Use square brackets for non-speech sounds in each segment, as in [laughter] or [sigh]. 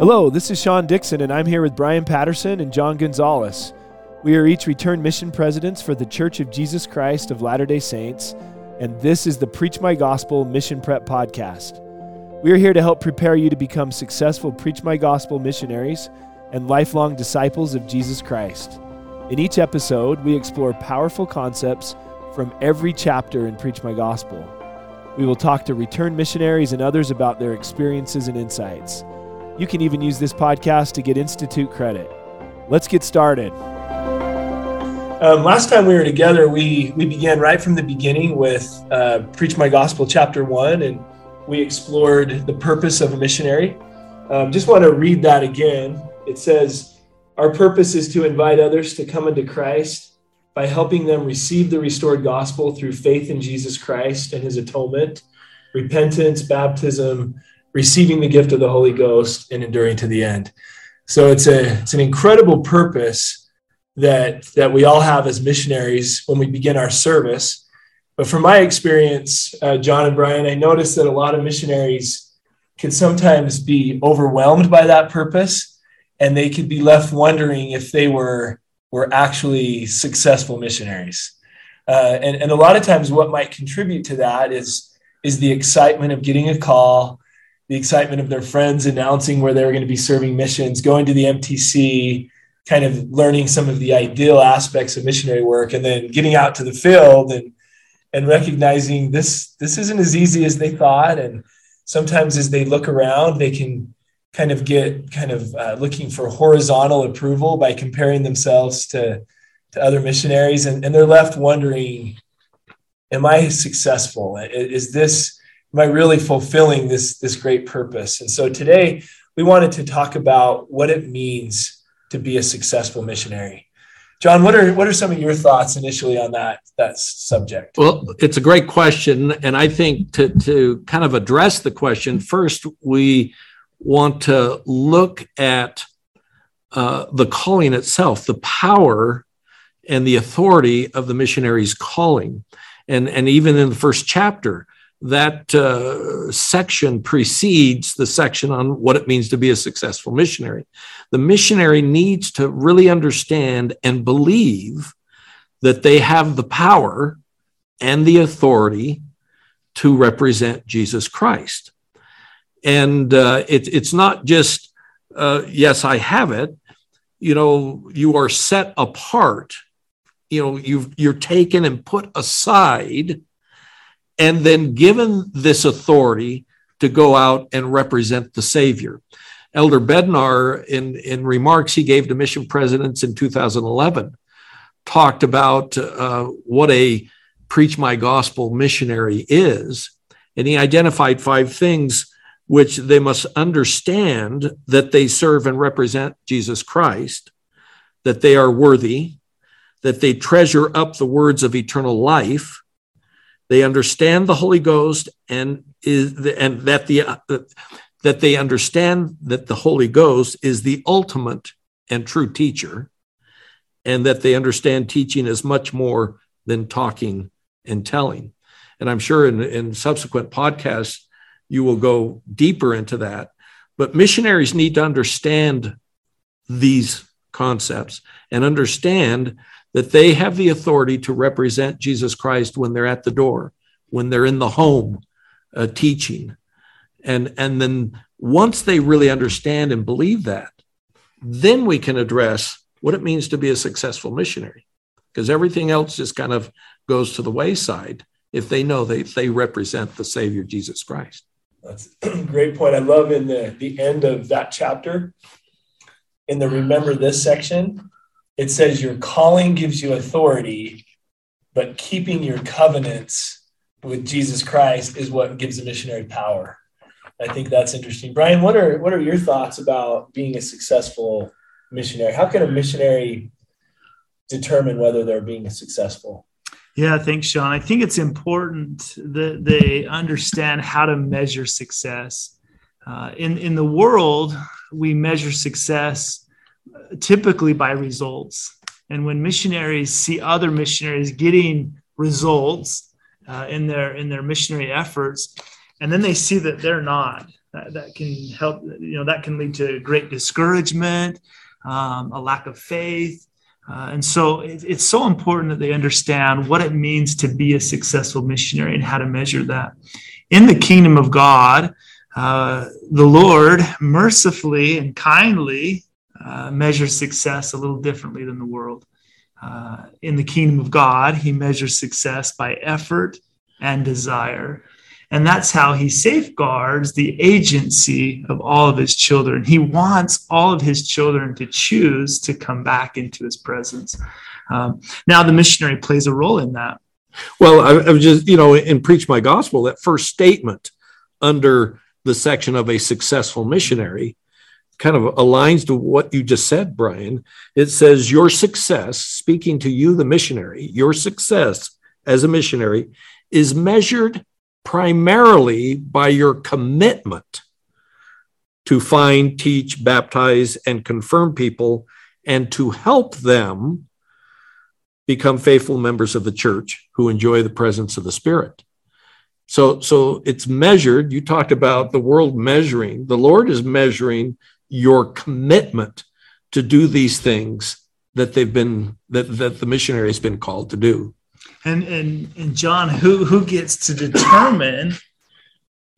Hello, this is Sean Dixon, and I'm here with Brian Patterson and John Gonzalez. We are each returned mission presidents for the Church of Jesus Christ of Latter day Saints, and this is the Preach My Gospel Mission Prep Podcast. We are here to help prepare you to become successful Preach My Gospel missionaries and lifelong disciples of Jesus Christ. In each episode, we explore powerful concepts from every chapter in Preach My Gospel. We will talk to returned missionaries and others about their experiences and insights. You can even use this podcast to get Institute credit. Let's get started. Um, last time we were together, we we began right from the beginning with uh, Preach My Gospel, chapter one, and we explored the purpose of a missionary. Um, just want to read that again. It says, Our purpose is to invite others to come into Christ by helping them receive the restored gospel through faith in Jesus Christ and his atonement, repentance, baptism, receiving the gift of the Holy Ghost, and enduring to the end. So it's a it's an incredible purpose that that we all have as missionaries when we begin our service. But from my experience, uh, John and Brian, I noticed that a lot of missionaries can sometimes be overwhelmed by that purpose, and they could be left wondering if they were were actually successful missionaries. Uh, and, and a lot of times, what might contribute to that is is the excitement of getting a call, the excitement of their friends announcing where they were going to be serving missions, going to the MTC, kind of learning some of the ideal aspects of missionary work, and then getting out to the field and and recognizing this this isn't as easy as they thought. And sometimes as they look around, they can kind of get kind of uh, looking for horizontal approval by comparing themselves to to other missionaries, and, and they're left wondering, am I successful? Is this am I really fulfilling this, this great purpose? And so today we wanted to talk about what it means to be a successful missionary. John, what are what are some of your thoughts initially on that that subject? Well, it's a great question, and I think to to kind of address the question first, we want to look at uh, the calling itself, the power and the authority of the missionary's calling, and and even in the first chapter, that uh, section precedes the section on what it means to be a successful missionary. The missionary needs to really understand and believe that they have the power and the authority to represent Jesus Christ. And uh, it, it's not just, uh, yes, I have it. You know, you are set apart. You know, you you're taken and put aside and then given this authority to go out and represent the Savior. Elder Bednar, in, in remarks he gave to mission presidents in 2011, talked about uh, what a preach my gospel missionary is. And he identified five things which they must understand that they serve and represent Jesus Christ, that they are worthy, that they treasure up the words of eternal life, they understand the Holy Ghost and is and that the uh, that they understand that the Holy Ghost is the ultimate and true teacher, and that they understand teaching is much more than talking and telling. And I'm sure in, in subsequent podcasts you will go deeper into that. But missionaries need to understand these concepts and understand that they have the authority to represent Jesus Christ when they're at the door, when they're in the home uh, teaching. And, and then once they really understand and believe that, then we can address what it means to be a successful missionary. Because everything else just kind of goes to the wayside if they know they, they represent the Savior Jesus Christ. That's a [clears throat] great point. I love in the, the end of that chapter, in the remember this section, it says your calling gives you authority, but keeping your covenants with Jesus Christ is what gives a missionary power. I think that's interesting. Brian, what are what are your thoughts about being a successful missionary? How can a missionary determine whether they're being successful? Yeah, thanks, Sean. I think it's important that they understand how to measure success. Uh, in in the world, we measure success typically by results. And when missionaries see other missionaries getting results uh, in their in their missionary efforts, and then they see that they're not, that, that can help you know that can lead to great discouragement um, a lack of faith uh, and so it, it's so important that they understand what it means to be a successful missionary and how to measure that in the kingdom of god uh, the lord mercifully and kindly uh, measures success a little differently than the world uh, in the kingdom of god he measures success by effort and desire and that's how he safeguards the agency of all of his children. He wants all of his children to choose to come back into his presence. Um, now, the missionary plays a role in that. Well, I, I was just, you know, in Preach My Gospel, that first statement under the section of a successful missionary kind of aligns to what you just said, Brian. It says, Your success, speaking to you, the missionary, your success as a missionary is measured primarily by your commitment to find, teach, baptize, and confirm people and to help them become faithful members of the church who enjoy the presence of the Spirit. So, so it's measured. You talked about the world measuring. The Lord is measuring your commitment to do these things that they've been that, that the missionary has been called to do. And and and John, who who gets to determine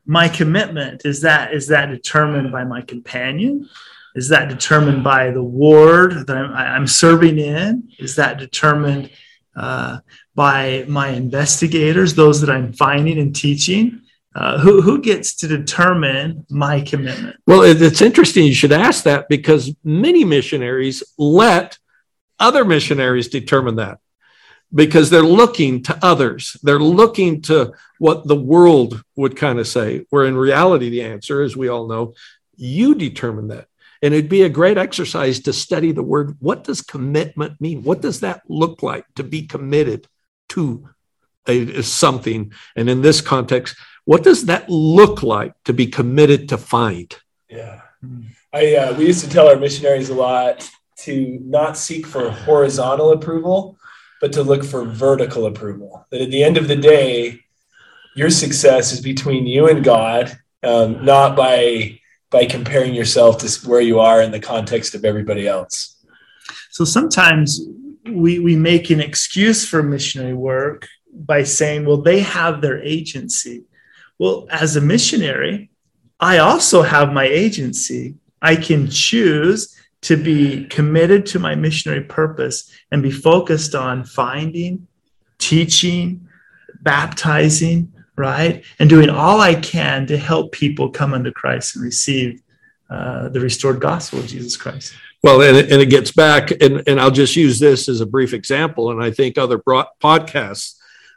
my commitment? Is that is that determined by my companion? Is that determined by the ward that I'm, I'm serving in? Is that determined uh, by my investigators, those that I'm finding and teaching? Uh, who, who gets to determine my commitment? Well, it's interesting you should ask that because many missionaries let other missionaries determine that because they're looking to others. They're looking to what the world would kind of say, where in reality, the answer, as we all know, you determine that. And it'd be a great exercise to study the word. What does commitment mean? What does that look like to be committed to a, something? And in this context, what does that look like to be committed to find? Yeah. I, uh, we used to tell our missionaries a lot to not seek for horizontal approval, but to look for vertical approval. That at the end of the day, your success is between you and God, um, not by by comparing yourself to where you are in the context of everybody else. So sometimes we we make an excuse for missionary work by saying, well, they have their agency. Well, as a missionary, I also have my agency. I can choose to be committed to my missionary purpose and be focused on finding, teaching, baptizing, right? And doing all I can to help people come unto Christ and receive uh, the restored gospel of Jesus Christ. Well, and and it gets back, and, and I'll just use this as a brief example. And I think other podcasts,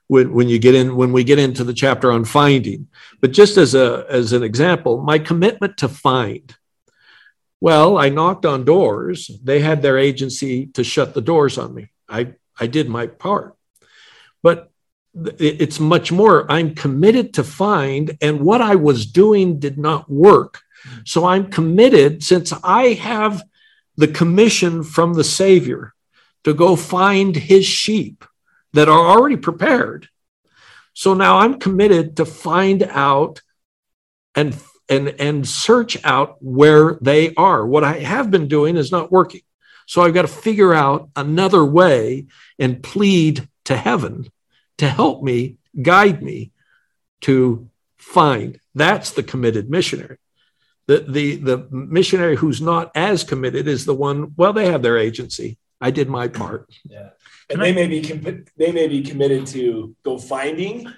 when, when you get in, when we get into the chapter on finding, but just as a as an example, my commitment to find well, I knocked on doors. They had their agency to shut the doors on me. I, I did my part. But it's much more. I'm committed to find, and what I was doing did not work. So I'm committed, since I have the commission from the Savior to go find his sheep that are already prepared. So now I'm committed to find out and and and search out where they are. What I have been doing is not working. So I've got to figure out another way and plead to heaven to help me, guide me to find. That's the committed missionary. The, the, the missionary who's not as committed is the one, well, they have their agency. I did my part. Yeah. And they may be they may be committed to go finding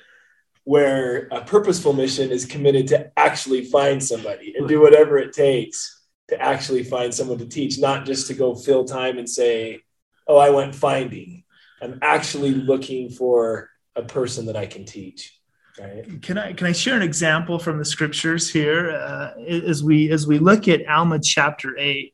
where a purposeful mission is committed to actually find somebody and do whatever it takes to actually find someone to teach, not just to go fill time and say, Oh, I went finding. I'm actually looking for a person that I can teach. Right. Can I can I share an example from the scriptures here uh, as we as we look at Alma chapter eight,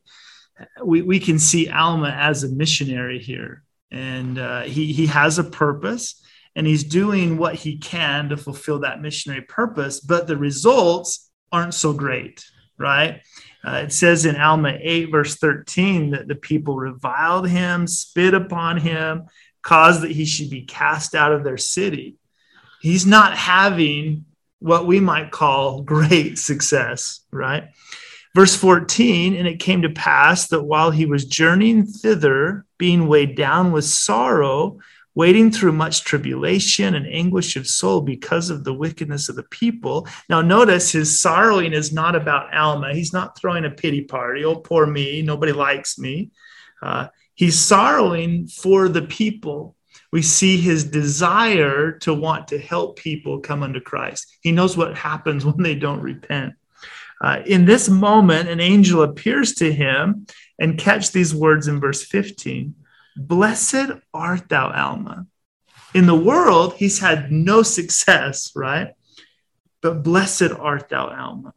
we, we can see Alma as a missionary here, and uh, he he has a purpose and he's doing what he can to fulfill that missionary purpose, but the results aren't so great, right? Uh, it says in Alma 8, verse 13, that the people reviled him, spit upon him, caused that he should be cast out of their city. He's not having what we might call great success, right? Verse 14, and it came to pass that while he was journeying thither, being weighed down with sorrow, waiting through much tribulation and anguish of soul because of the wickedness of the people. Now, notice his sorrowing is not about Alma. He's not throwing a pity party. Oh, poor me. Nobody likes me. Uh, he's sorrowing for the people. We see his desire to want to help people come unto Christ. He knows what happens [laughs] when they don't repent. Uh, in this moment, an angel appears to him and catch these words in verse 15 Blessed art thou, Alma. In the world, he's had no success, right? But blessed art thou, Alma.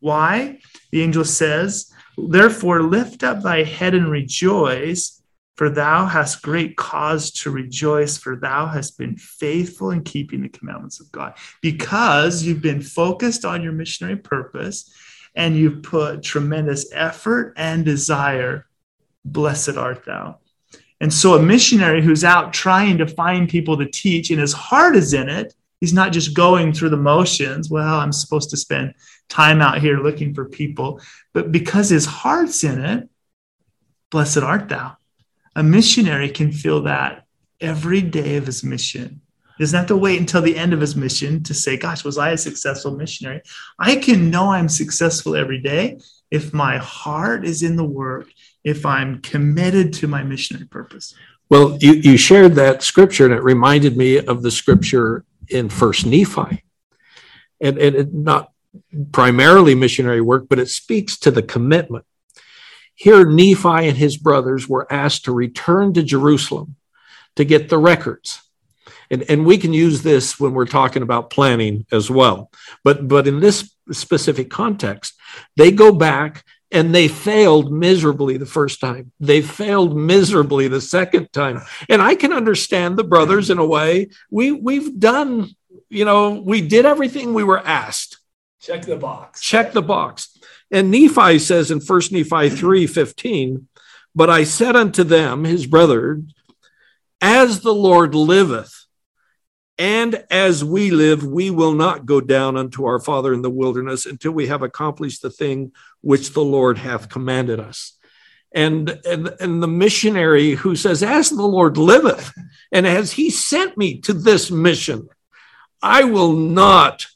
Why? The angel says, Therefore, lift up thy head and rejoice for thou hast great cause to rejoice, for thou hast been faithful in keeping the commandments of God. Because you've been focused on your missionary purpose and you've put tremendous effort and desire, blessed art thou. And so, a missionary who's out trying to find people to teach and his heart is in it, he's not just going through the motions. Well, I'm supposed to spend time out here looking for people, but because his heart's in it, blessed art thou a missionary can feel that every day of his mission. He doesn't have to wait until the end of his mission to say, Gosh, was I a successful missionary? I can know I'm successful every day if my heart is in the work, if I'm committed to my missionary purpose. Well, you, you shared that scripture, and it reminded me of the scripture in First Nephi. And, and it, not primarily missionary work, but it speaks to the commitment here, Nephi and his brothers were asked to return to Jerusalem to get the records. And, and we can use this when we're talking about planning as well. But, but in this specific context, they go back and they failed miserably the first time. They failed miserably the second time. And I can understand the brothers in a way. We, we've done, you know, we did everything we were asked. Check the box. Check the box. And Nephi says in 1 Nephi 3 15, But I said unto them, his brother, As the Lord liveth, and as we live, we will not go down unto our Father in the wilderness until we have accomplished the thing which the Lord hath commanded us. And, and, and the missionary who says, As the Lord liveth, and as he sent me to this mission, I will not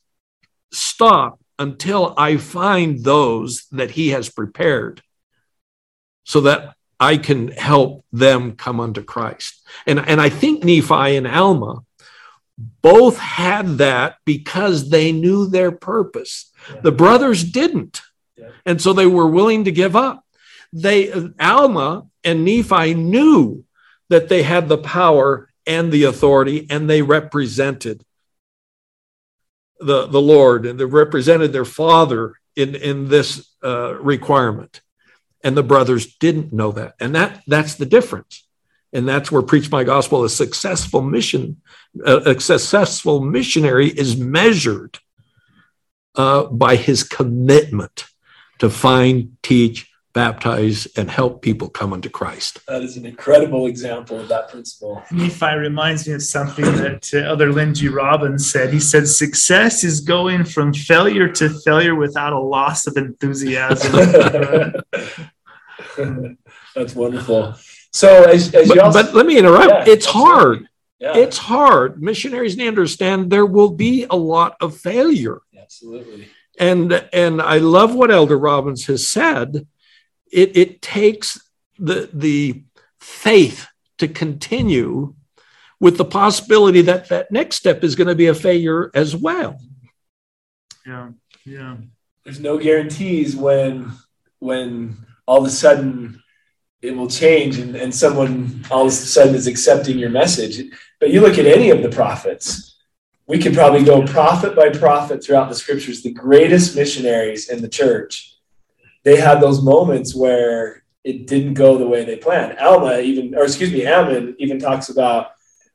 stop until I find those that he has prepared so that I can help them come unto Christ. And, and I think Nephi and Alma both had that because they knew their purpose. Yeah. The brothers didn't. Yeah. And so they were willing to give up. They Alma and Nephi knew that they had the power and the authority and they represented the, the Lord and they represented their father in, in this uh, requirement. And the brothers didn't know that. And that that's the difference. And that's where Preach My Gospel, a successful mission, a successful missionary is measured uh, by his commitment to find, teach, baptize, and help people come unto Christ. That is an incredible example of that principle. Nephi reminds me of something that uh, Elder Lynn G. Robbins said. He said, Success is going from failure to failure without a loss of enthusiasm. [laughs] That's wonderful. So, as, as but, also, but, let me interrupt. Yeah, it's hard. Yeah. It's hard. Missionaries need to understand there will be a lot of failure. Absolutely. And and I love what Elder Robbins has said it, it takes the, the faith to continue with the possibility that that next step is going to be a failure as well. Yeah, yeah. There's no guarantees when when all of a sudden it will change and, and someone all of a sudden is accepting your message. But you look at any of the prophets, we could probably go prophet by prophet throughout the scriptures, the greatest missionaries in the church they had those moments where it didn't go the way they planned. Alma even, or excuse me, Ammon even talks about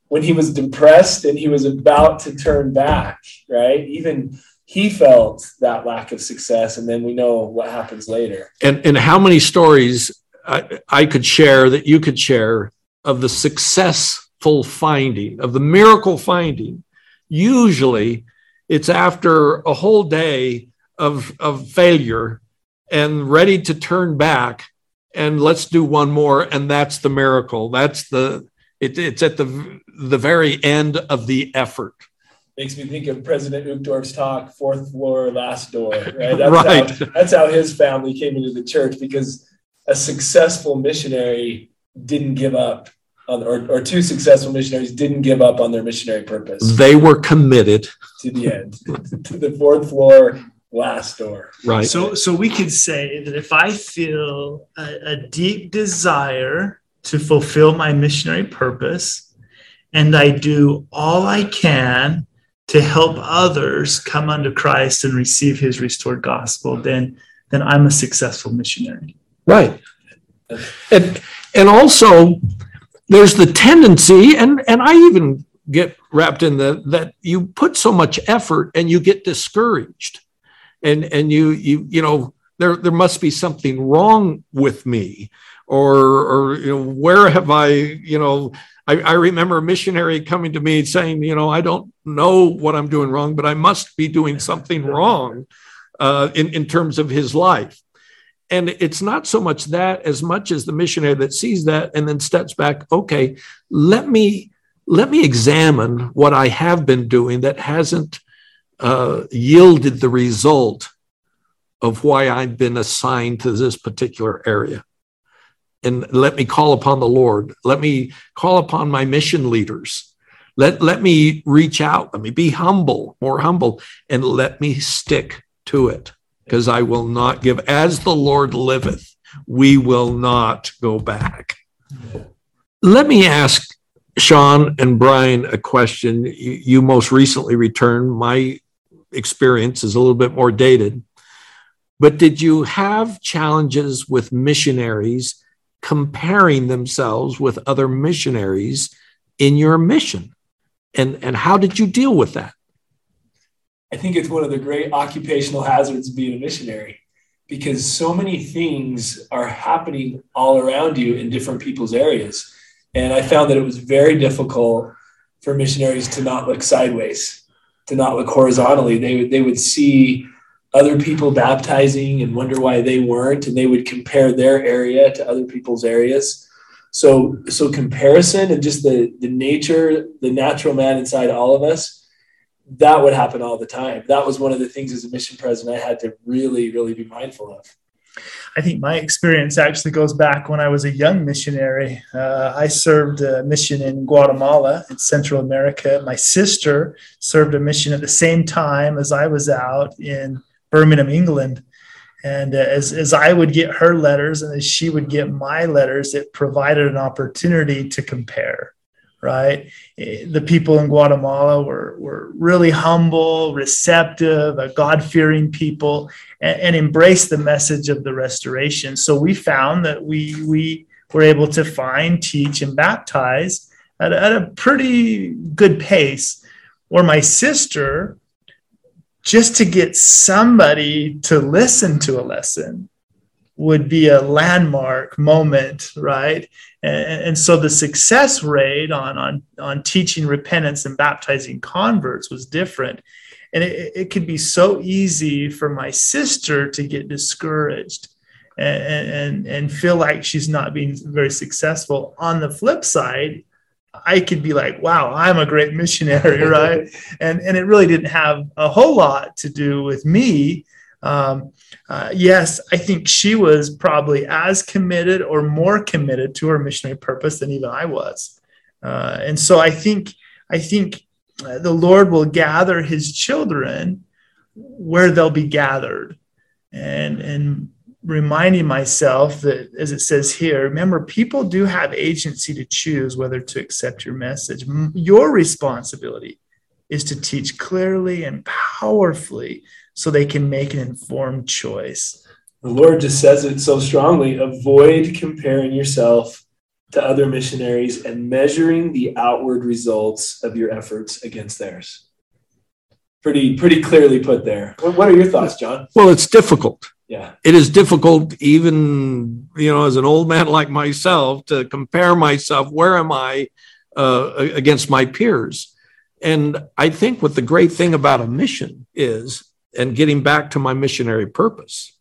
when he was depressed and he was about to turn back, right? Even he felt that lack of success, and then we know what happens later. And and how many stories I, I could share that you could share of the successful finding of the miracle finding, usually It's after a whole day of, of failure and ready to turn back and let's do one more. And that's the miracle. That's the, it, it's at the, the very end of the effort. Makes me think of President Uchtdorf's talk, fourth floor, last door, right? [laughs] That's, right. How, that's how his family came into the church because a successful missionary didn't give up on, or, or two successful missionaries didn't give up on their missionary purpose. They were committed to the end, [laughs] to the fourth floor, last door. Right. So, so we could say that if I feel a, a deep desire to fulfill my missionary purpose, and I do all I can to help others come unto Christ and receive His restored gospel, then then I'm a successful missionary. Right. And and also there's the tendency, and and I even get wrapped in the that you put so much effort and you get discouraged and and you you you know there there must be something wrong with me or or you know where have i you know I, I remember a missionary coming to me saying you know i don't know what i'm doing wrong but i must be doing something wrong uh, in in terms of his life. And it's not so much that as much as the missionary that sees that and then steps back okay let me let me examine what i have been doing that hasn't uh, yielded the result of why I've been assigned to this particular area. And let me call upon the Lord. Let me call upon my mission leaders. Let, let me reach out. Let me be humble, more humble, and let me stick to it because I will not give. As the Lord liveth, we will not go back. Let me ask Sean and Brian a question. You, you most recently returned. My experience is a little bit more dated. But did you have challenges with missionaries comparing themselves with other missionaries in your mission? And, and how did you deal with that? I think it's one of the great occupational hazards of being a missionary because so many things are happening all around you in different people's areas. And I found that it was very difficult for missionaries to not look sideways to not look horizontally. They would they would see other people baptizing and wonder why they weren't, and they would compare their area to other people's areas. So so comparison and just the the nature, the natural man inside all of us, that would happen all the time. That was one of the things as a mission president I had to really really be mindful of. I think my experience actually goes back when I was a young missionary. Uh, I served a mission in Guatemala in Central America. My sister served a mission at the same time as I was out in Birmingham, England. And uh, as, as I would get her letters and as she would get my letters, it provided an opportunity to compare right? Eh, the people in Guatemala were, were really humble, receptive, a God fearing people, and, and embraced the message of the restoration. So we found that we, we were able to find, teach, and baptize at, at a pretty good pace. Or my sister, just to get somebody to listen to a lesson, would be a landmark moment, right? And, and, so the success rate on, on, on teaching repentance and baptizing converts was different. And it, it could be so easy for my sister to get discouraged and, and, and feel like she's not being very successful. On the flip side, I could be like, wow, I'm a great missionary, [laughs] right? and, and it really didn't have a whole lot to do with me um, uh, yes, I think she was probably as committed or more committed to her missionary purpose than even I was. Uh, and so I think I think uh, the Lord will gather His children where they'll be gathered, and and reminding myself that as it says here, remember people do have agency to choose whether to accept your message. Your responsibility is to teach clearly and powerfully so they can make an informed choice. The Lord just says it so strongly avoid comparing yourself to other missionaries and measuring the outward results of your efforts against theirs. Pretty, pretty clearly put there. What are your thoughts, John? Well, it's difficult. Yeah. It is difficult, even, you know, as an old man like myself, to compare myself. Where am I uh, against my peers? And I think what the great thing about a mission is, and getting back to my missionary purpose,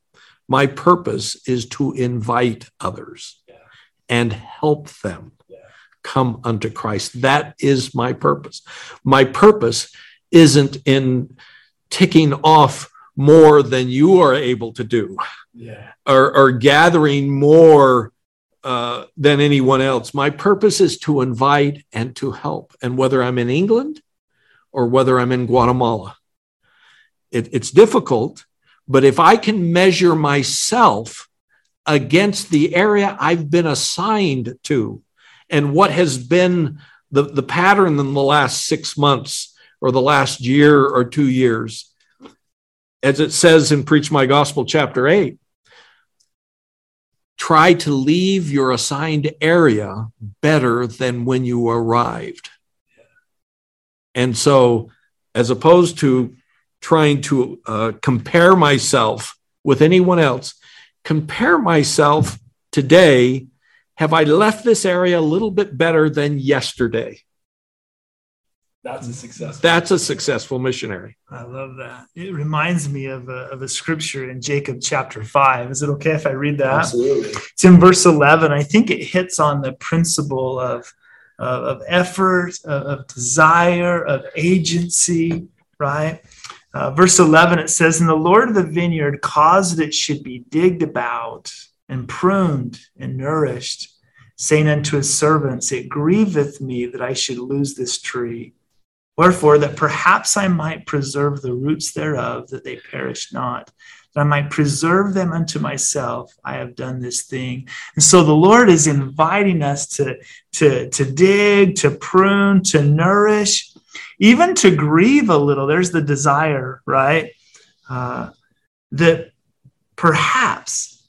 my purpose is to invite others Yeah. and help them Yeah. come unto Christ. That is my purpose. My purpose isn't in ticking off more than you are able to do Yeah. or, or gathering more uh, than anyone else. My purpose is to invite and to help. And whether I'm in England or whether I'm in Guatemala, it, it's difficult. But if I can measure myself against the area I've been assigned to and what has been the, the pattern in the last six months or the last year or two years, as it says in Preach My Gospel, chapter 8, try to leave your assigned area better than when you arrived. And so, as opposed to trying to uh, compare myself with anyone else, compare myself today. Have I left this area a little bit better than yesterday? That's a success. That's a successful missionary. I love that. It reminds me of a, of a scripture in Jacob chapter 5. Is it okay if I read that? Absolutely. It's in verse 11. I think it hits on the principle of, of, of effort, of, of desire, of agency, right? Uh, verse 11, it says, And the Lord of the vineyard caused it should be digged about and pruned and nourished, saying unto his servants, It grieveth me that I should lose this tree. Wherefore, that perhaps I might preserve the roots thereof, that they perish not, that I might preserve them unto myself, I have done this thing. And so the Lord is inviting us to, to, to dig, to prune, to nourish, even to grieve a little. There's the desire, right? Uh, that perhaps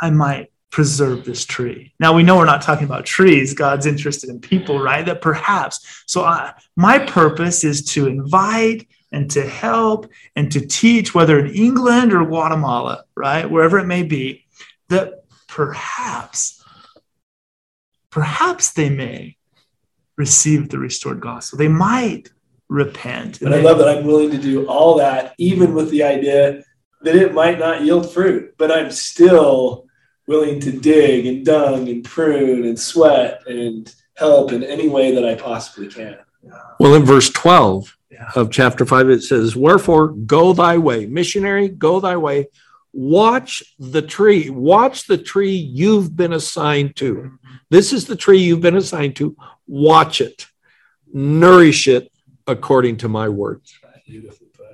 I might preserve this tree. Now we know we're not talking about trees. God's interested in people, right? That perhaps. So I, my purpose is to invite and to help and to teach, whether in England or Guatemala, right? Wherever it may be, that perhaps, perhaps they may receive the restored gospel. They might repent. But I love that I'm willing to do all that, even with the idea that it might not yield fruit, but I'm still willing to dig and dung and prune and sweat and help in any way that I possibly can. Well, in verse 12 Yeah. of chapter 5, it says, Wherefore go thy way, missionary, go thy way, watch the tree, watch the tree you've been assigned to. This is the tree you've been assigned to. Watch it, nourish it according to my word. Beautifully put.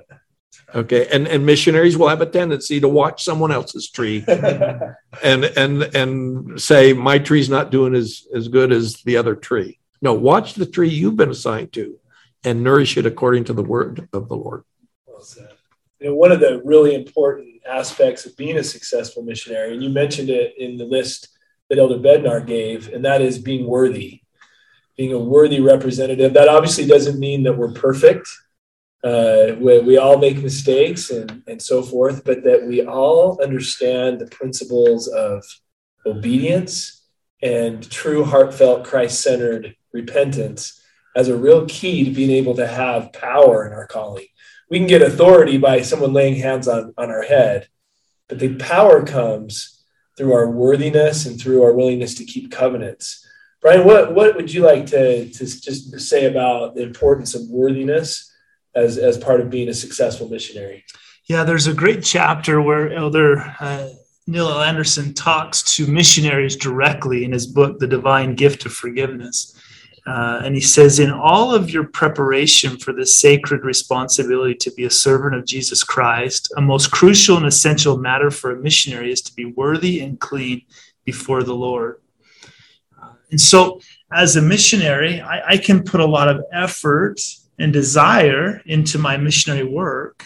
Okay. And, and missionaries will have a tendency to watch someone else's tree [laughs] and and and say my tree's not doing as as good as the other tree. No, watch the tree you've been assigned to and nourish it according to the word of the Lord. You know, one of the really important aspects of being a successful missionary, and you mentioned it in the list that Elder Bednar gave, and that is being worthy, being a worthy representative. That obviously doesn't mean that we're perfect. Uh, we, we all make mistakes and, and so forth, but that we all understand the principles of obedience and true, heartfelt, Christ centered repentance as a real key to being able to have power in our calling we can get authority by someone laying hands on, on our head, but the power comes through our worthiness and through our willingness to keep covenants. Brian, what, what would you like to, to just say about the importance of worthiness as, as part of being a successful missionary? Yeah, there's a great chapter where Elder uh, Neil Andersen talks to missionaries directly in his book, The Divine Gift of Forgiveness. Uh, and he says, in all of your preparation for the sacred responsibility to be a servant of Jesus Christ, a most crucial and essential matter for a missionary is to be worthy and clean before the Lord. Uh, and so, as a missionary, I, I can put a lot of effort and desire into my missionary work.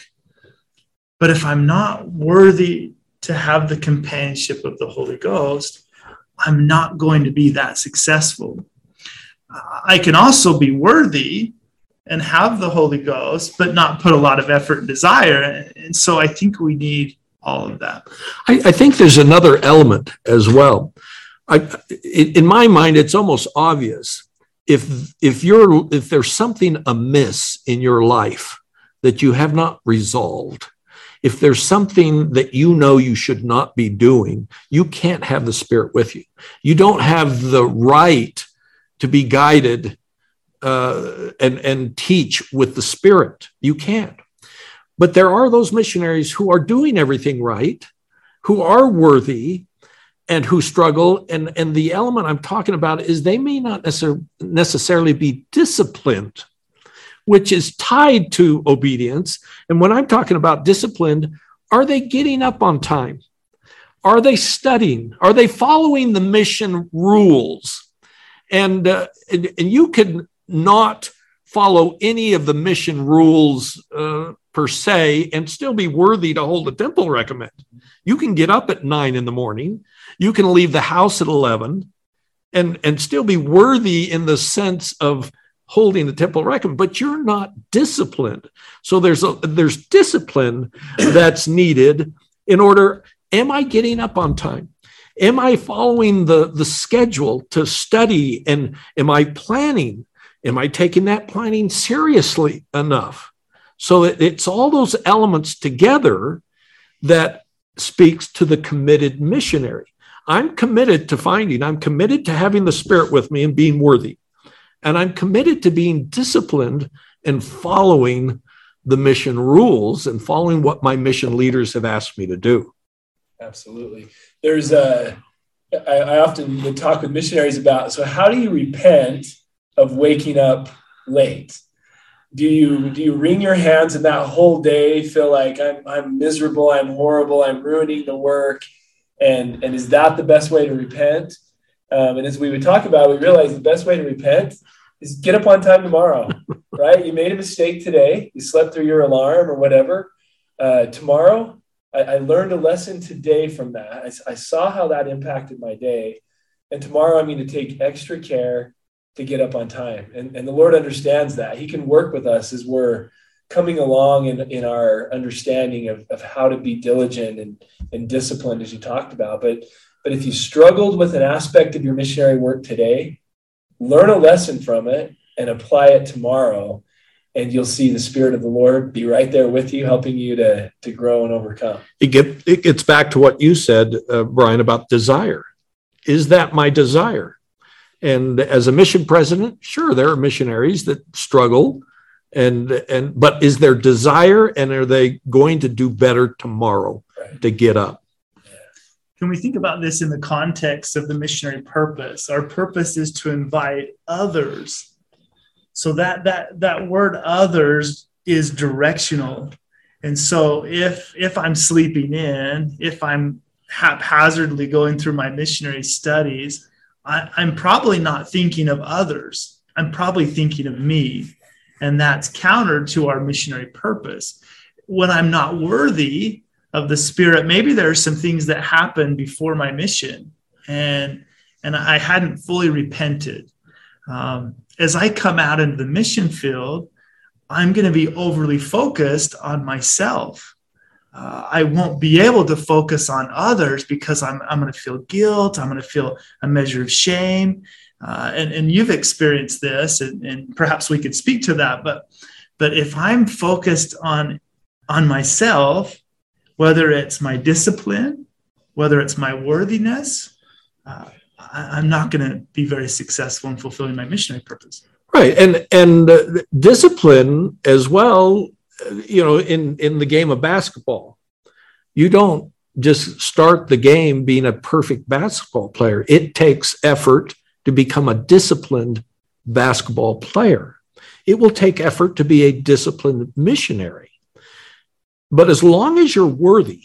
But if I'm not worthy to have the companionship of the Holy Ghost, I'm not going to be that successful. I can also be worthy and have the Holy Ghost, but not put a lot of effort and desire. And so I think we need all of that. I, I think there's another element as well. I, in my mind, it's almost obvious if if you're if there's something amiss in your life that you have not resolved if there's something that you know you should not be doing you can't have the spirit with you you don't have the right to be guided uh, and and teach with the spirit you can't but there are those missionaries who are doing everything right who are worthy and who struggle. And, and the element I'm talking about is they may not necessar- necessarily be disciplined, which is tied to obedience. And when I'm talking about disciplined, are they getting up on time? Are they studying? Are they following the mission rules? And, uh, and, and you can not follow any of the mission rules uh, per se and still be worthy to hold a temple recommend. You can get up at nine in the morning. You can leave the house at 11 and, and still be worthy in the sense of holding the temple recommend, but you're not disciplined. So there's a, there's discipline that's needed in order. Am I getting up on time? Am I following the, the schedule to study? And am I planning? Am I taking that planning seriously enough? So it's all those elements together that speaks to the committed missionary. I'm committed to finding, I'm committed to having the Spirit with me and being worthy. And I'm committed to being disciplined and following the mission rules and following what my mission leaders have asked me to do. Absolutely. There's a, I, I often would talk with missionaries about so, how do you repent of waking up late? do you do you wring your hands and that whole day feel like I'm I'm miserable, I'm horrible, I'm ruining the work, and and is that the best way to repent? Um, and as we would talk about, we realize the best way to repent is get up on time tomorrow, [laughs] right? You made a mistake today, you slept through your alarm or whatever. Uh, tomorrow, I, I, learned a lesson today from that. I, I saw how that impacted my day, and tomorrow I'm going to take extra care to get up on time. And, and the Lord understands that. He can work with us as we're coming along in, in our understanding of, of how to be diligent and, and disciplined, as you talked about. But, but if you struggled with an aspect of your missionary work today, learn a lesson from it and apply it tomorrow. And you'll see the Spirit of the Lord be right there with you, helping you to, to grow and overcome. It, get, it gets back to what you said, uh, Brian, about desire. Is that my desire? And as a mission president, sure, there are missionaries that struggle, and and but is there desire, and are they going to do better tomorrow to get up? Can we think about this in the context of the missionary purpose? Our purpose is to invite others. So that that that word others is directional. And so if if I'm sleeping in, if I'm haphazardly going through my missionary studies, I, I'm probably not thinking of others. I'm probably thinking of me. And that's counter to our missionary purpose. When I'm not worthy of the Spirit, maybe there are some things that happened before my mission and, and I hadn't fully repented. Um, as I come out into the mission field, I'm going to be overly focused on myself uh, I won't be able to focus on others because I'm, I'm going to feel guilt. I'm going to feel a measure of shame. Uh, and, and you've experienced this, and, and perhaps we could speak to that. But, but if I'm focused on, on myself, whether it's my discipline, whether it's my worthiness, uh, I, am not going to be very successful in fulfilling my missionary purpose. Right, and and uh, discipline as well you know, in in the game of basketball, you don't just start the game being a perfect basketball player. It takes effort to become a disciplined basketball player. It will take effort to be a disciplined missionary. But as long as you're worthy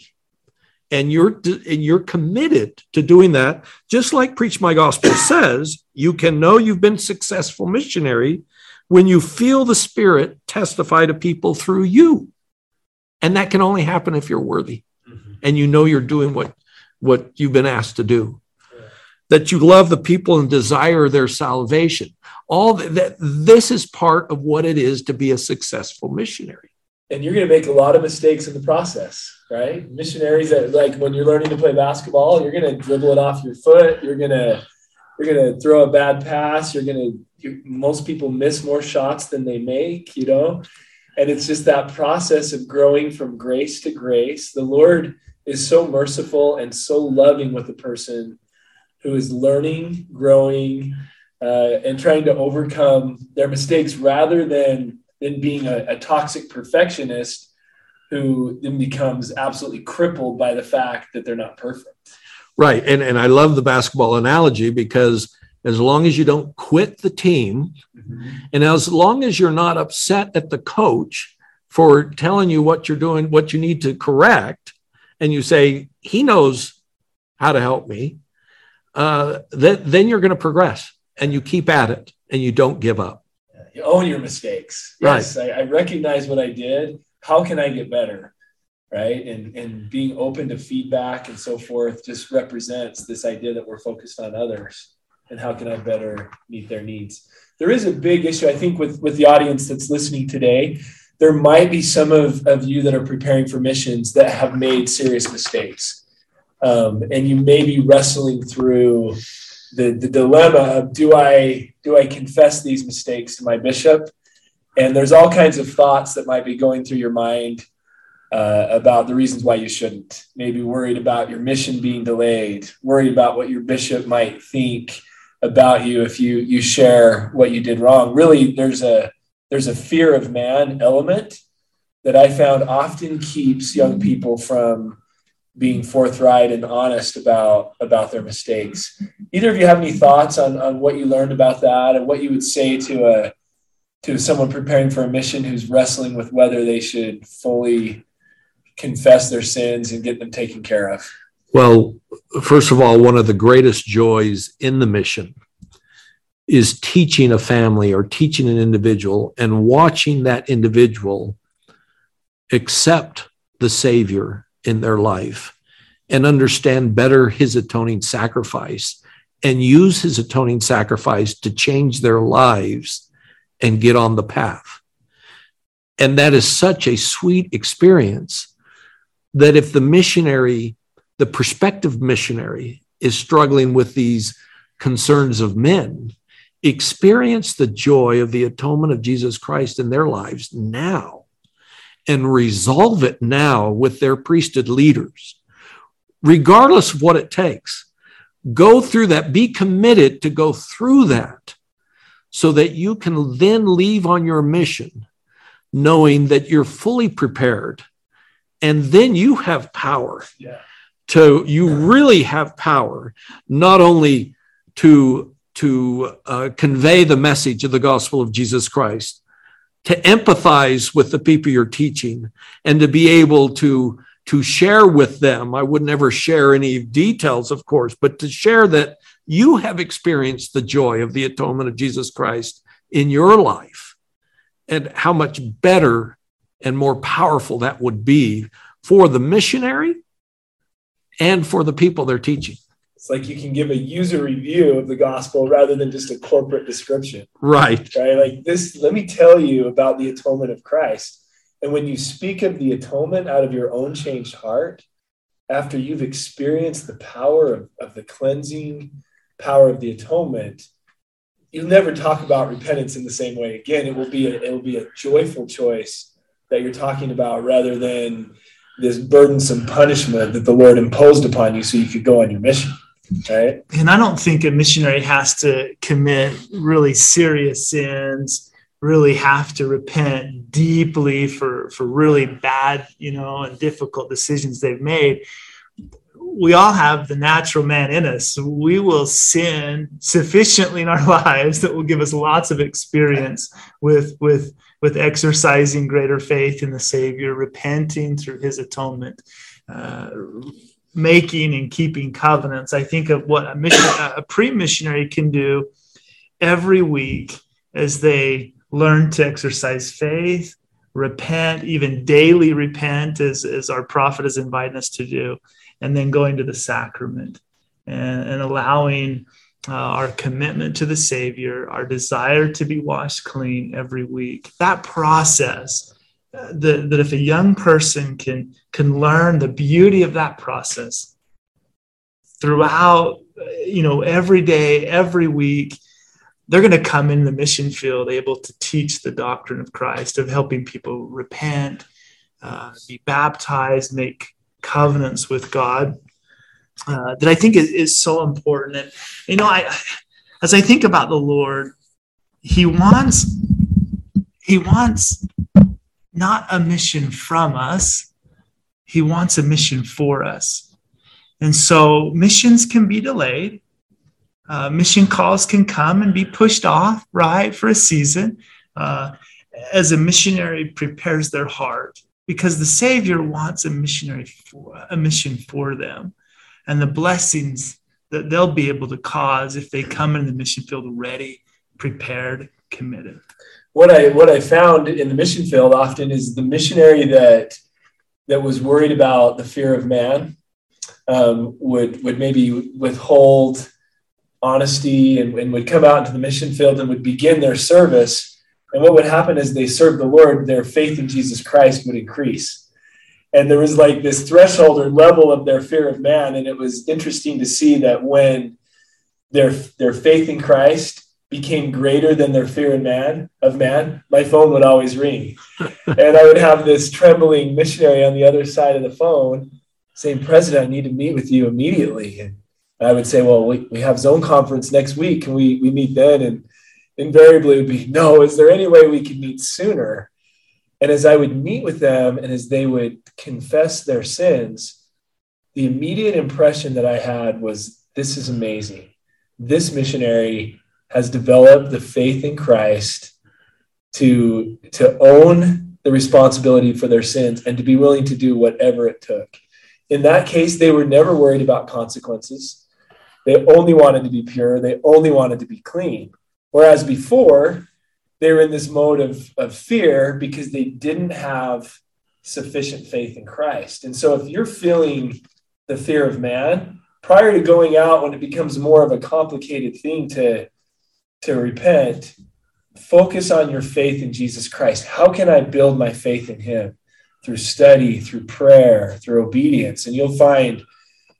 and you're and you're committed to doing that, just like Preach My Gospel [coughs] says, you can know you've been successful missionary when you feel the Spirit testify to people through you. And that can only happen if you're worthy mm-hmm. and you know you're doing what, what you've been asked to do. Yeah. That you love the people and desire their salvation. All that, this is part of what it is to be a successful missionary. And you're going to make a lot of mistakes in the process, right? Missionaries that like when you're learning to play basketball, you're to dribble it off your foot. You're to you're to throw a bad pass. You're to you, most people miss more shots than they make, you know? And it's just that process of growing from grace to grace. The Lord is so merciful and so loving with a person who is learning, growing, uh, and trying to overcome their mistakes rather than, than being a, a toxic perfectionist who then becomes absolutely crippled by the fact that they're not perfect. Right. And, and I love the basketball analogy because as long as you don't quit the team, mm-hmm. and as long as you're not upset at the coach for telling you what you're doing, what you need to correct, and you say, he knows how to help me, uh, then, then you're going to progress and you keep at it and you don't give up. You own your mistakes. Yes, right. I, I recognize what I did. How can I get better? right and and being open to feedback and so forth just represents this idea that we're focused on others and how can I better meet their needs? There is a big issue, I think, with, with the audience that's listening today. There might be some of, of you that are preparing for missions that have made serious mistakes. Um, and you may be wrestling through the, the dilemma of do I do I confess these mistakes to my bishop? And there's all kinds of thoughts that might be going through your mind uh, about the reasons why you shouldn't. Maybe worried about your mission being delayed, worried about what your bishop might think, about you if you you share what you did wrong. Really, there's a there's a fear of man element that I found often keeps young people from being forthright and honest about about their mistakes. Either of you have any thoughts on, on what you learned about that and what you would say to a to someone preparing for a mission who's wrestling with whether they should fully confess their sins and get them taken care of? Well, first of all, one of the greatest joys in the mission is teaching a family or teaching an individual and watching that individual accept the Savior in their life and understand better his atoning sacrifice and use his atoning sacrifice to change their lives and get on the path. And that is such a sweet experience that if the missionary the prospective missionary is struggling with these concerns of men, experience the joy of the atonement of Jesus Christ in their lives now and resolve it now with their priesthood leaders, regardless of what it takes. Go through that, be committed to go through that so that you can then leave on your mission knowing that you're fully prepared and then you have power. Yeah to you really have power not only to to uh, convey the message of the gospel of Jesus Christ, to empathize with the people you're teaching, and to be able to to share with them. I would never share any details, of course, but to share that you have experienced the joy of the atonement of Jesus Christ in your life, and how much better and more powerful that would be for the missionary and for the people they're teaching. It's like you can give a user review of the gospel rather than just a corporate description. Right. Right. Like this, let me tell you about the atonement of Christ. And when you speak of the atonement out of your own changed heart, after you've experienced the power of, of the cleansing power of the atonement, you'll never talk about repentance in the same way again. It will be a, it will be a joyful choice that you're talking about rather than this burdensome punishment that the Lord imposed upon you so you could go on your mission. Right. And I don't think a missionary has to commit really serious sins, really have to repent deeply for, for really bad, you know, and difficult decisions they've made. We all have the natural man in us. We will sin sufficiently in our [laughs] lives that will give us lots of experience with with with exercising greater faith in the Savior, repenting through his atonement, uh, making and keeping covenants. I think of what a, mission, a pre missionary can do every week as they learn to exercise faith, repent, even daily repent, as, as our prophet is inviting us to do, and then going to the sacrament and, and allowing uh, our commitment to the Savior, our desire to be washed clean every week. That process, uh, that, that if a young person can, can learn the beauty of that process throughout, uh, you know, every day, every week, they're going to come in the mission field able to teach the doctrine of Christ, of helping people repent, uh, be baptized, make covenants with God. Uh, that I think is, is so important. And you know, I as I think about the Lord, He wants He wants not a mission from us, He wants a mission for us. And so missions can be delayed. Uh, mission calls can come and be pushed off, right, for a season uh, as a missionary prepares their heart because the Savior wants a missionary for, a mission for them and the blessings that they'll be able to cause if they come in the mission field ready, prepared, committed. What I what I found in the mission field often is the missionary that that was worried about the fear of man um, would would maybe withhold honesty and, and would come out into the mission field and would begin their service. And what would happen is they served the Lord, their faith in Jesus Christ would increase. And there was like this threshold or level of their fear of man. And it was interesting to see that when their, their faith in Christ became greater than their fear in man of man, my phone would always ring. [laughs] and I would have this trembling missionary on the other side of the phone saying, President, I need to meet with you immediately. And I would say, well, we, we have zone conference next week. Can we, we meet then? And invariably would be, [laughs] no, is there any way we can meet sooner? And as I would meet with them and as they would confess their sins, the immediate impression that I had was, this is amazing. This missionary has developed the faith in Christ to, to own the responsibility for their sins and to be willing to do whatever it took. In that case, they were never worried about consequences. They only wanted to be pure. They only wanted to be clean. Whereas before, they were in this mode of, of fear because they didn't have sufficient faith in Christ. And so if you're feeling the fear of man, prior to going out when it becomes more of a complicated thing to, to repent, focus on your faith in Jesus Christ. How can I build my faith in him? Through study, through prayer, through obedience. And you'll find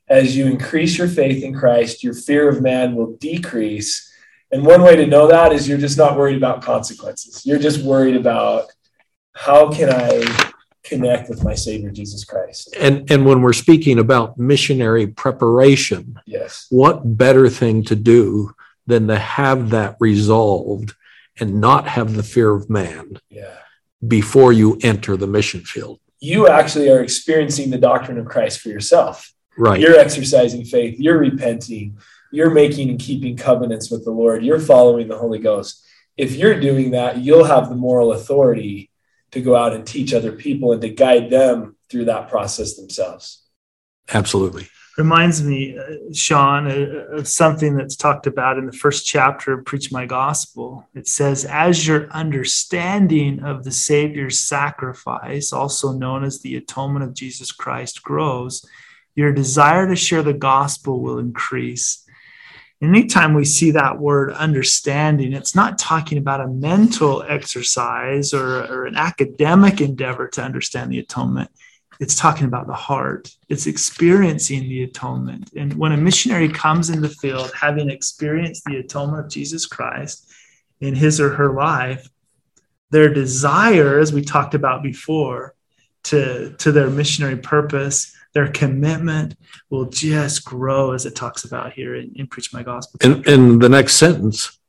as you increase your faith in Christ, your fear of man will decrease. And one way to know that is you're just not worried about consequences. You're just worried about how can I connect with my Savior Jesus Christ. And and when we're speaking about missionary preparation, yes, what better thing to do than to have that resolved and not have the fear of man yeah. before you enter the mission field. You actually are experiencing the doctrine of Christ for yourself. Right. You're exercising faith. You're repenting. You're making and keeping covenants with the Lord. You're following the Holy Ghost. If you're doing that, you'll have the moral authority to go out and teach other people and to guide them through that process themselves. Absolutely. Reminds me, uh, Sean, uh, of something that's talked about in the first chapter of Preach My Gospel. It says, As your understanding of the Savior's sacrifice, also known as the atonement of Jesus Christ, grows, your desire to share the gospel will increase. Anytime we see that word understanding, it's not talking about a mental exercise or, or an academic endeavor to understand the atonement. It's talking about the heart. It's experiencing the atonement. And when a missionary comes in the field, having experienced the atonement of Jesus Christ in his or her life, their desire, as we talked about before, to, to their missionary purpose their commitment will just grow as it talks about here in, in Preach My Gospel. In, in the next sentence,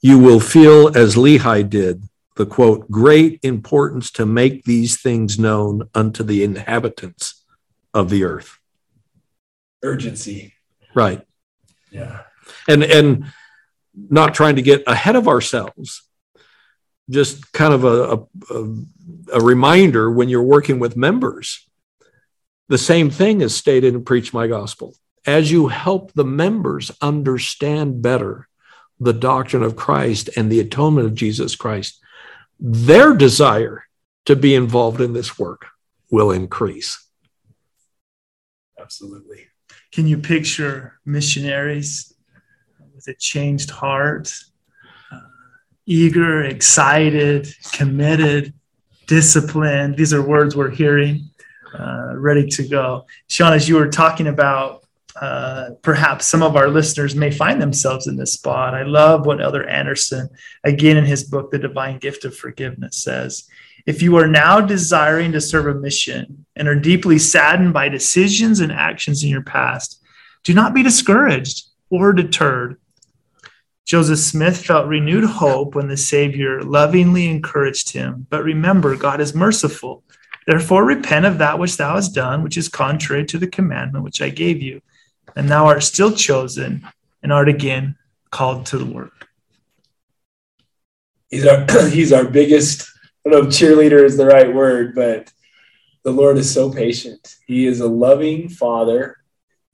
you will feel as Lehi did, the quote, great importance to make these things known unto the inhabitants of the earth. Urgency. Right. Yeah. And and not trying to get ahead of ourselves. Just kind of a, a, a reminder when you're working with members the same thing is stated in Preach My Gospel. As you help the members understand better the doctrine of Christ and the atonement of Jesus Christ, their desire to be involved in this work will increase. Absolutely. Can you picture missionaries with a changed heart, uh, eager, excited, committed, disciplined? These are words we're hearing uh, ready to go. Sean, as you were talking about uh, perhaps some of our listeners may find themselves in this spot. I love what Elder Andersen, again in his book, The Divine Gift of Forgiveness, says. If you are now desiring to serve a mission and are deeply saddened by decisions and actions in your past, do not be discouraged or deterred. Joseph Smith felt renewed hope when the Savior lovingly encouraged him. But remember, God is merciful. Therefore, repent of that which thou hast done, which is contrary to the commandment which I gave you. And thou art still chosen and art again called to the work. He's our, [clears throat] he's our biggest, I don't know if cheerleader is the right word, but the Lord is so patient. He is a loving father,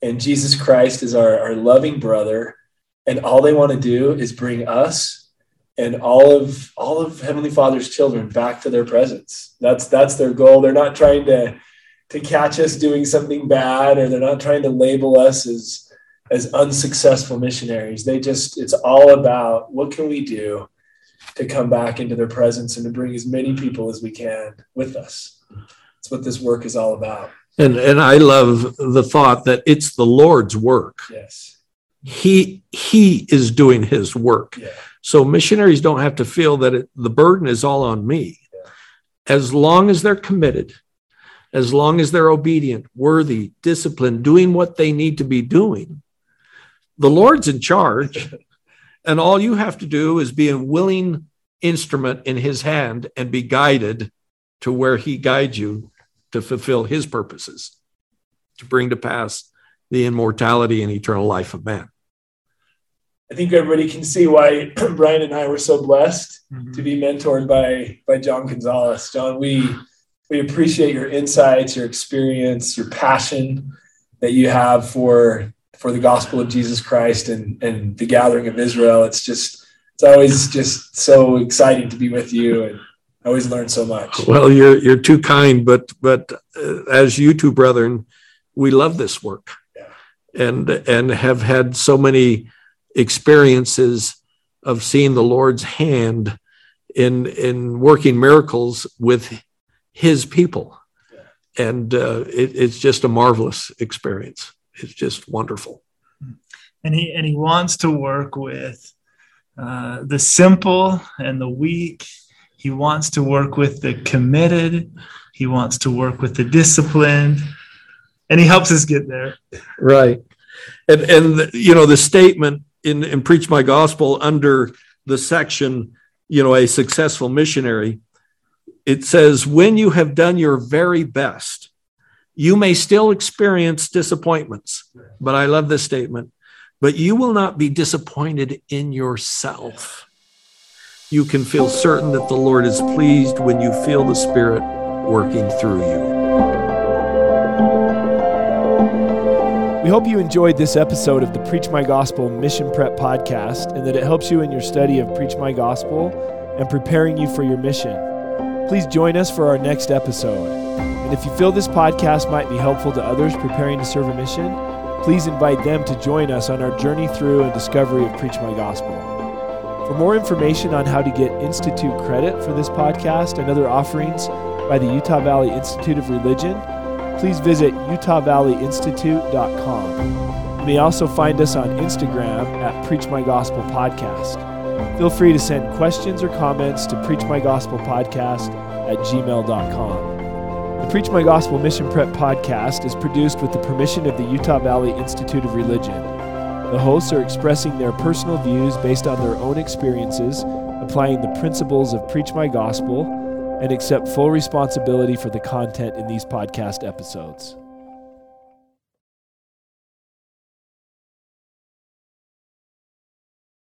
and Jesus Christ is our, our loving brother and all they want to do is bring us and all of all of heavenly father's children back to their presence. That's that's their goal. They're not trying to to catch us doing something bad or they're not trying to label us as as unsuccessful missionaries. They just it's all about what can we do to come back into their presence and to bring as many people as we can with us. That's what this work is all about. And and i love the thought that it's the lord's work. Yes. He he is doing his work. Yeah. So missionaries don't have to feel that it, the burden is all on me. As long as they're committed as long as they're obedient worthy disciplined doing what they need to be doing the lord's in charge. [laughs] And all you have to do is be a willing instrument in his hand and be guided to where he guides you to fulfill his purposes to bring to pass the immortality and eternal life of man I think everybody can see why [clears throat] Brian and I were so blessed mm-hmm. to be mentored by by John Gonzalez. John, we we appreciate your insights, your experience, your passion that you have for for the gospel of Jesus Christ and and the gathering of Israel. It's just it's always just so exciting to be with you and I always learn so much. Well, you're you're too kind, but but uh, as you two brethren, we love this work, yeah. and and have had so many experiences of seeing the Lord's hand in in working miracles with His people, and uh, it, it's just a marvelous experience. It's just wonderful. And he and he wants to work with uh, the simple and the weak. He wants to work with the committed. He wants to work with the disciplined, and he helps us get there. Right, and and you know the statement in, in Preach My Gospel under the section, you know, a successful missionary, it says, when you have done your very best, you may still experience disappointments. But I love this statement, but you will not be disappointed in yourself. You can feel certain that the Lord is pleased when you feel the Spirit working through you. We hope you enjoyed this episode of the Preach My Gospel Mission Prep podcast and that it helps you in your study of Preach My Gospel and preparing you for your mission. Please join us for our next episode. And if you feel this podcast might be helpful to others preparing to serve a mission, please invite them to join us on our journey through and discovery of Preach My Gospel. For more information on how to get Institute credit for this podcast and other offerings by the Utah Valley Institute of Religion, please visit utahvalleyinstitute.com. You may also find us on Instagram at Preach My Gospel Podcast. Feel free to send questions or comments to preachmygospelpodcast My Gospel Podcast at gmail.com. The Preach My Gospel Mission Prep podcast is produced with the permission of the Utah Valley Institute of Religion. The hosts are expressing their personal views based on their own experiences, applying the principles of Preach My Gospel and accept full responsibility for the content in these podcast episodes.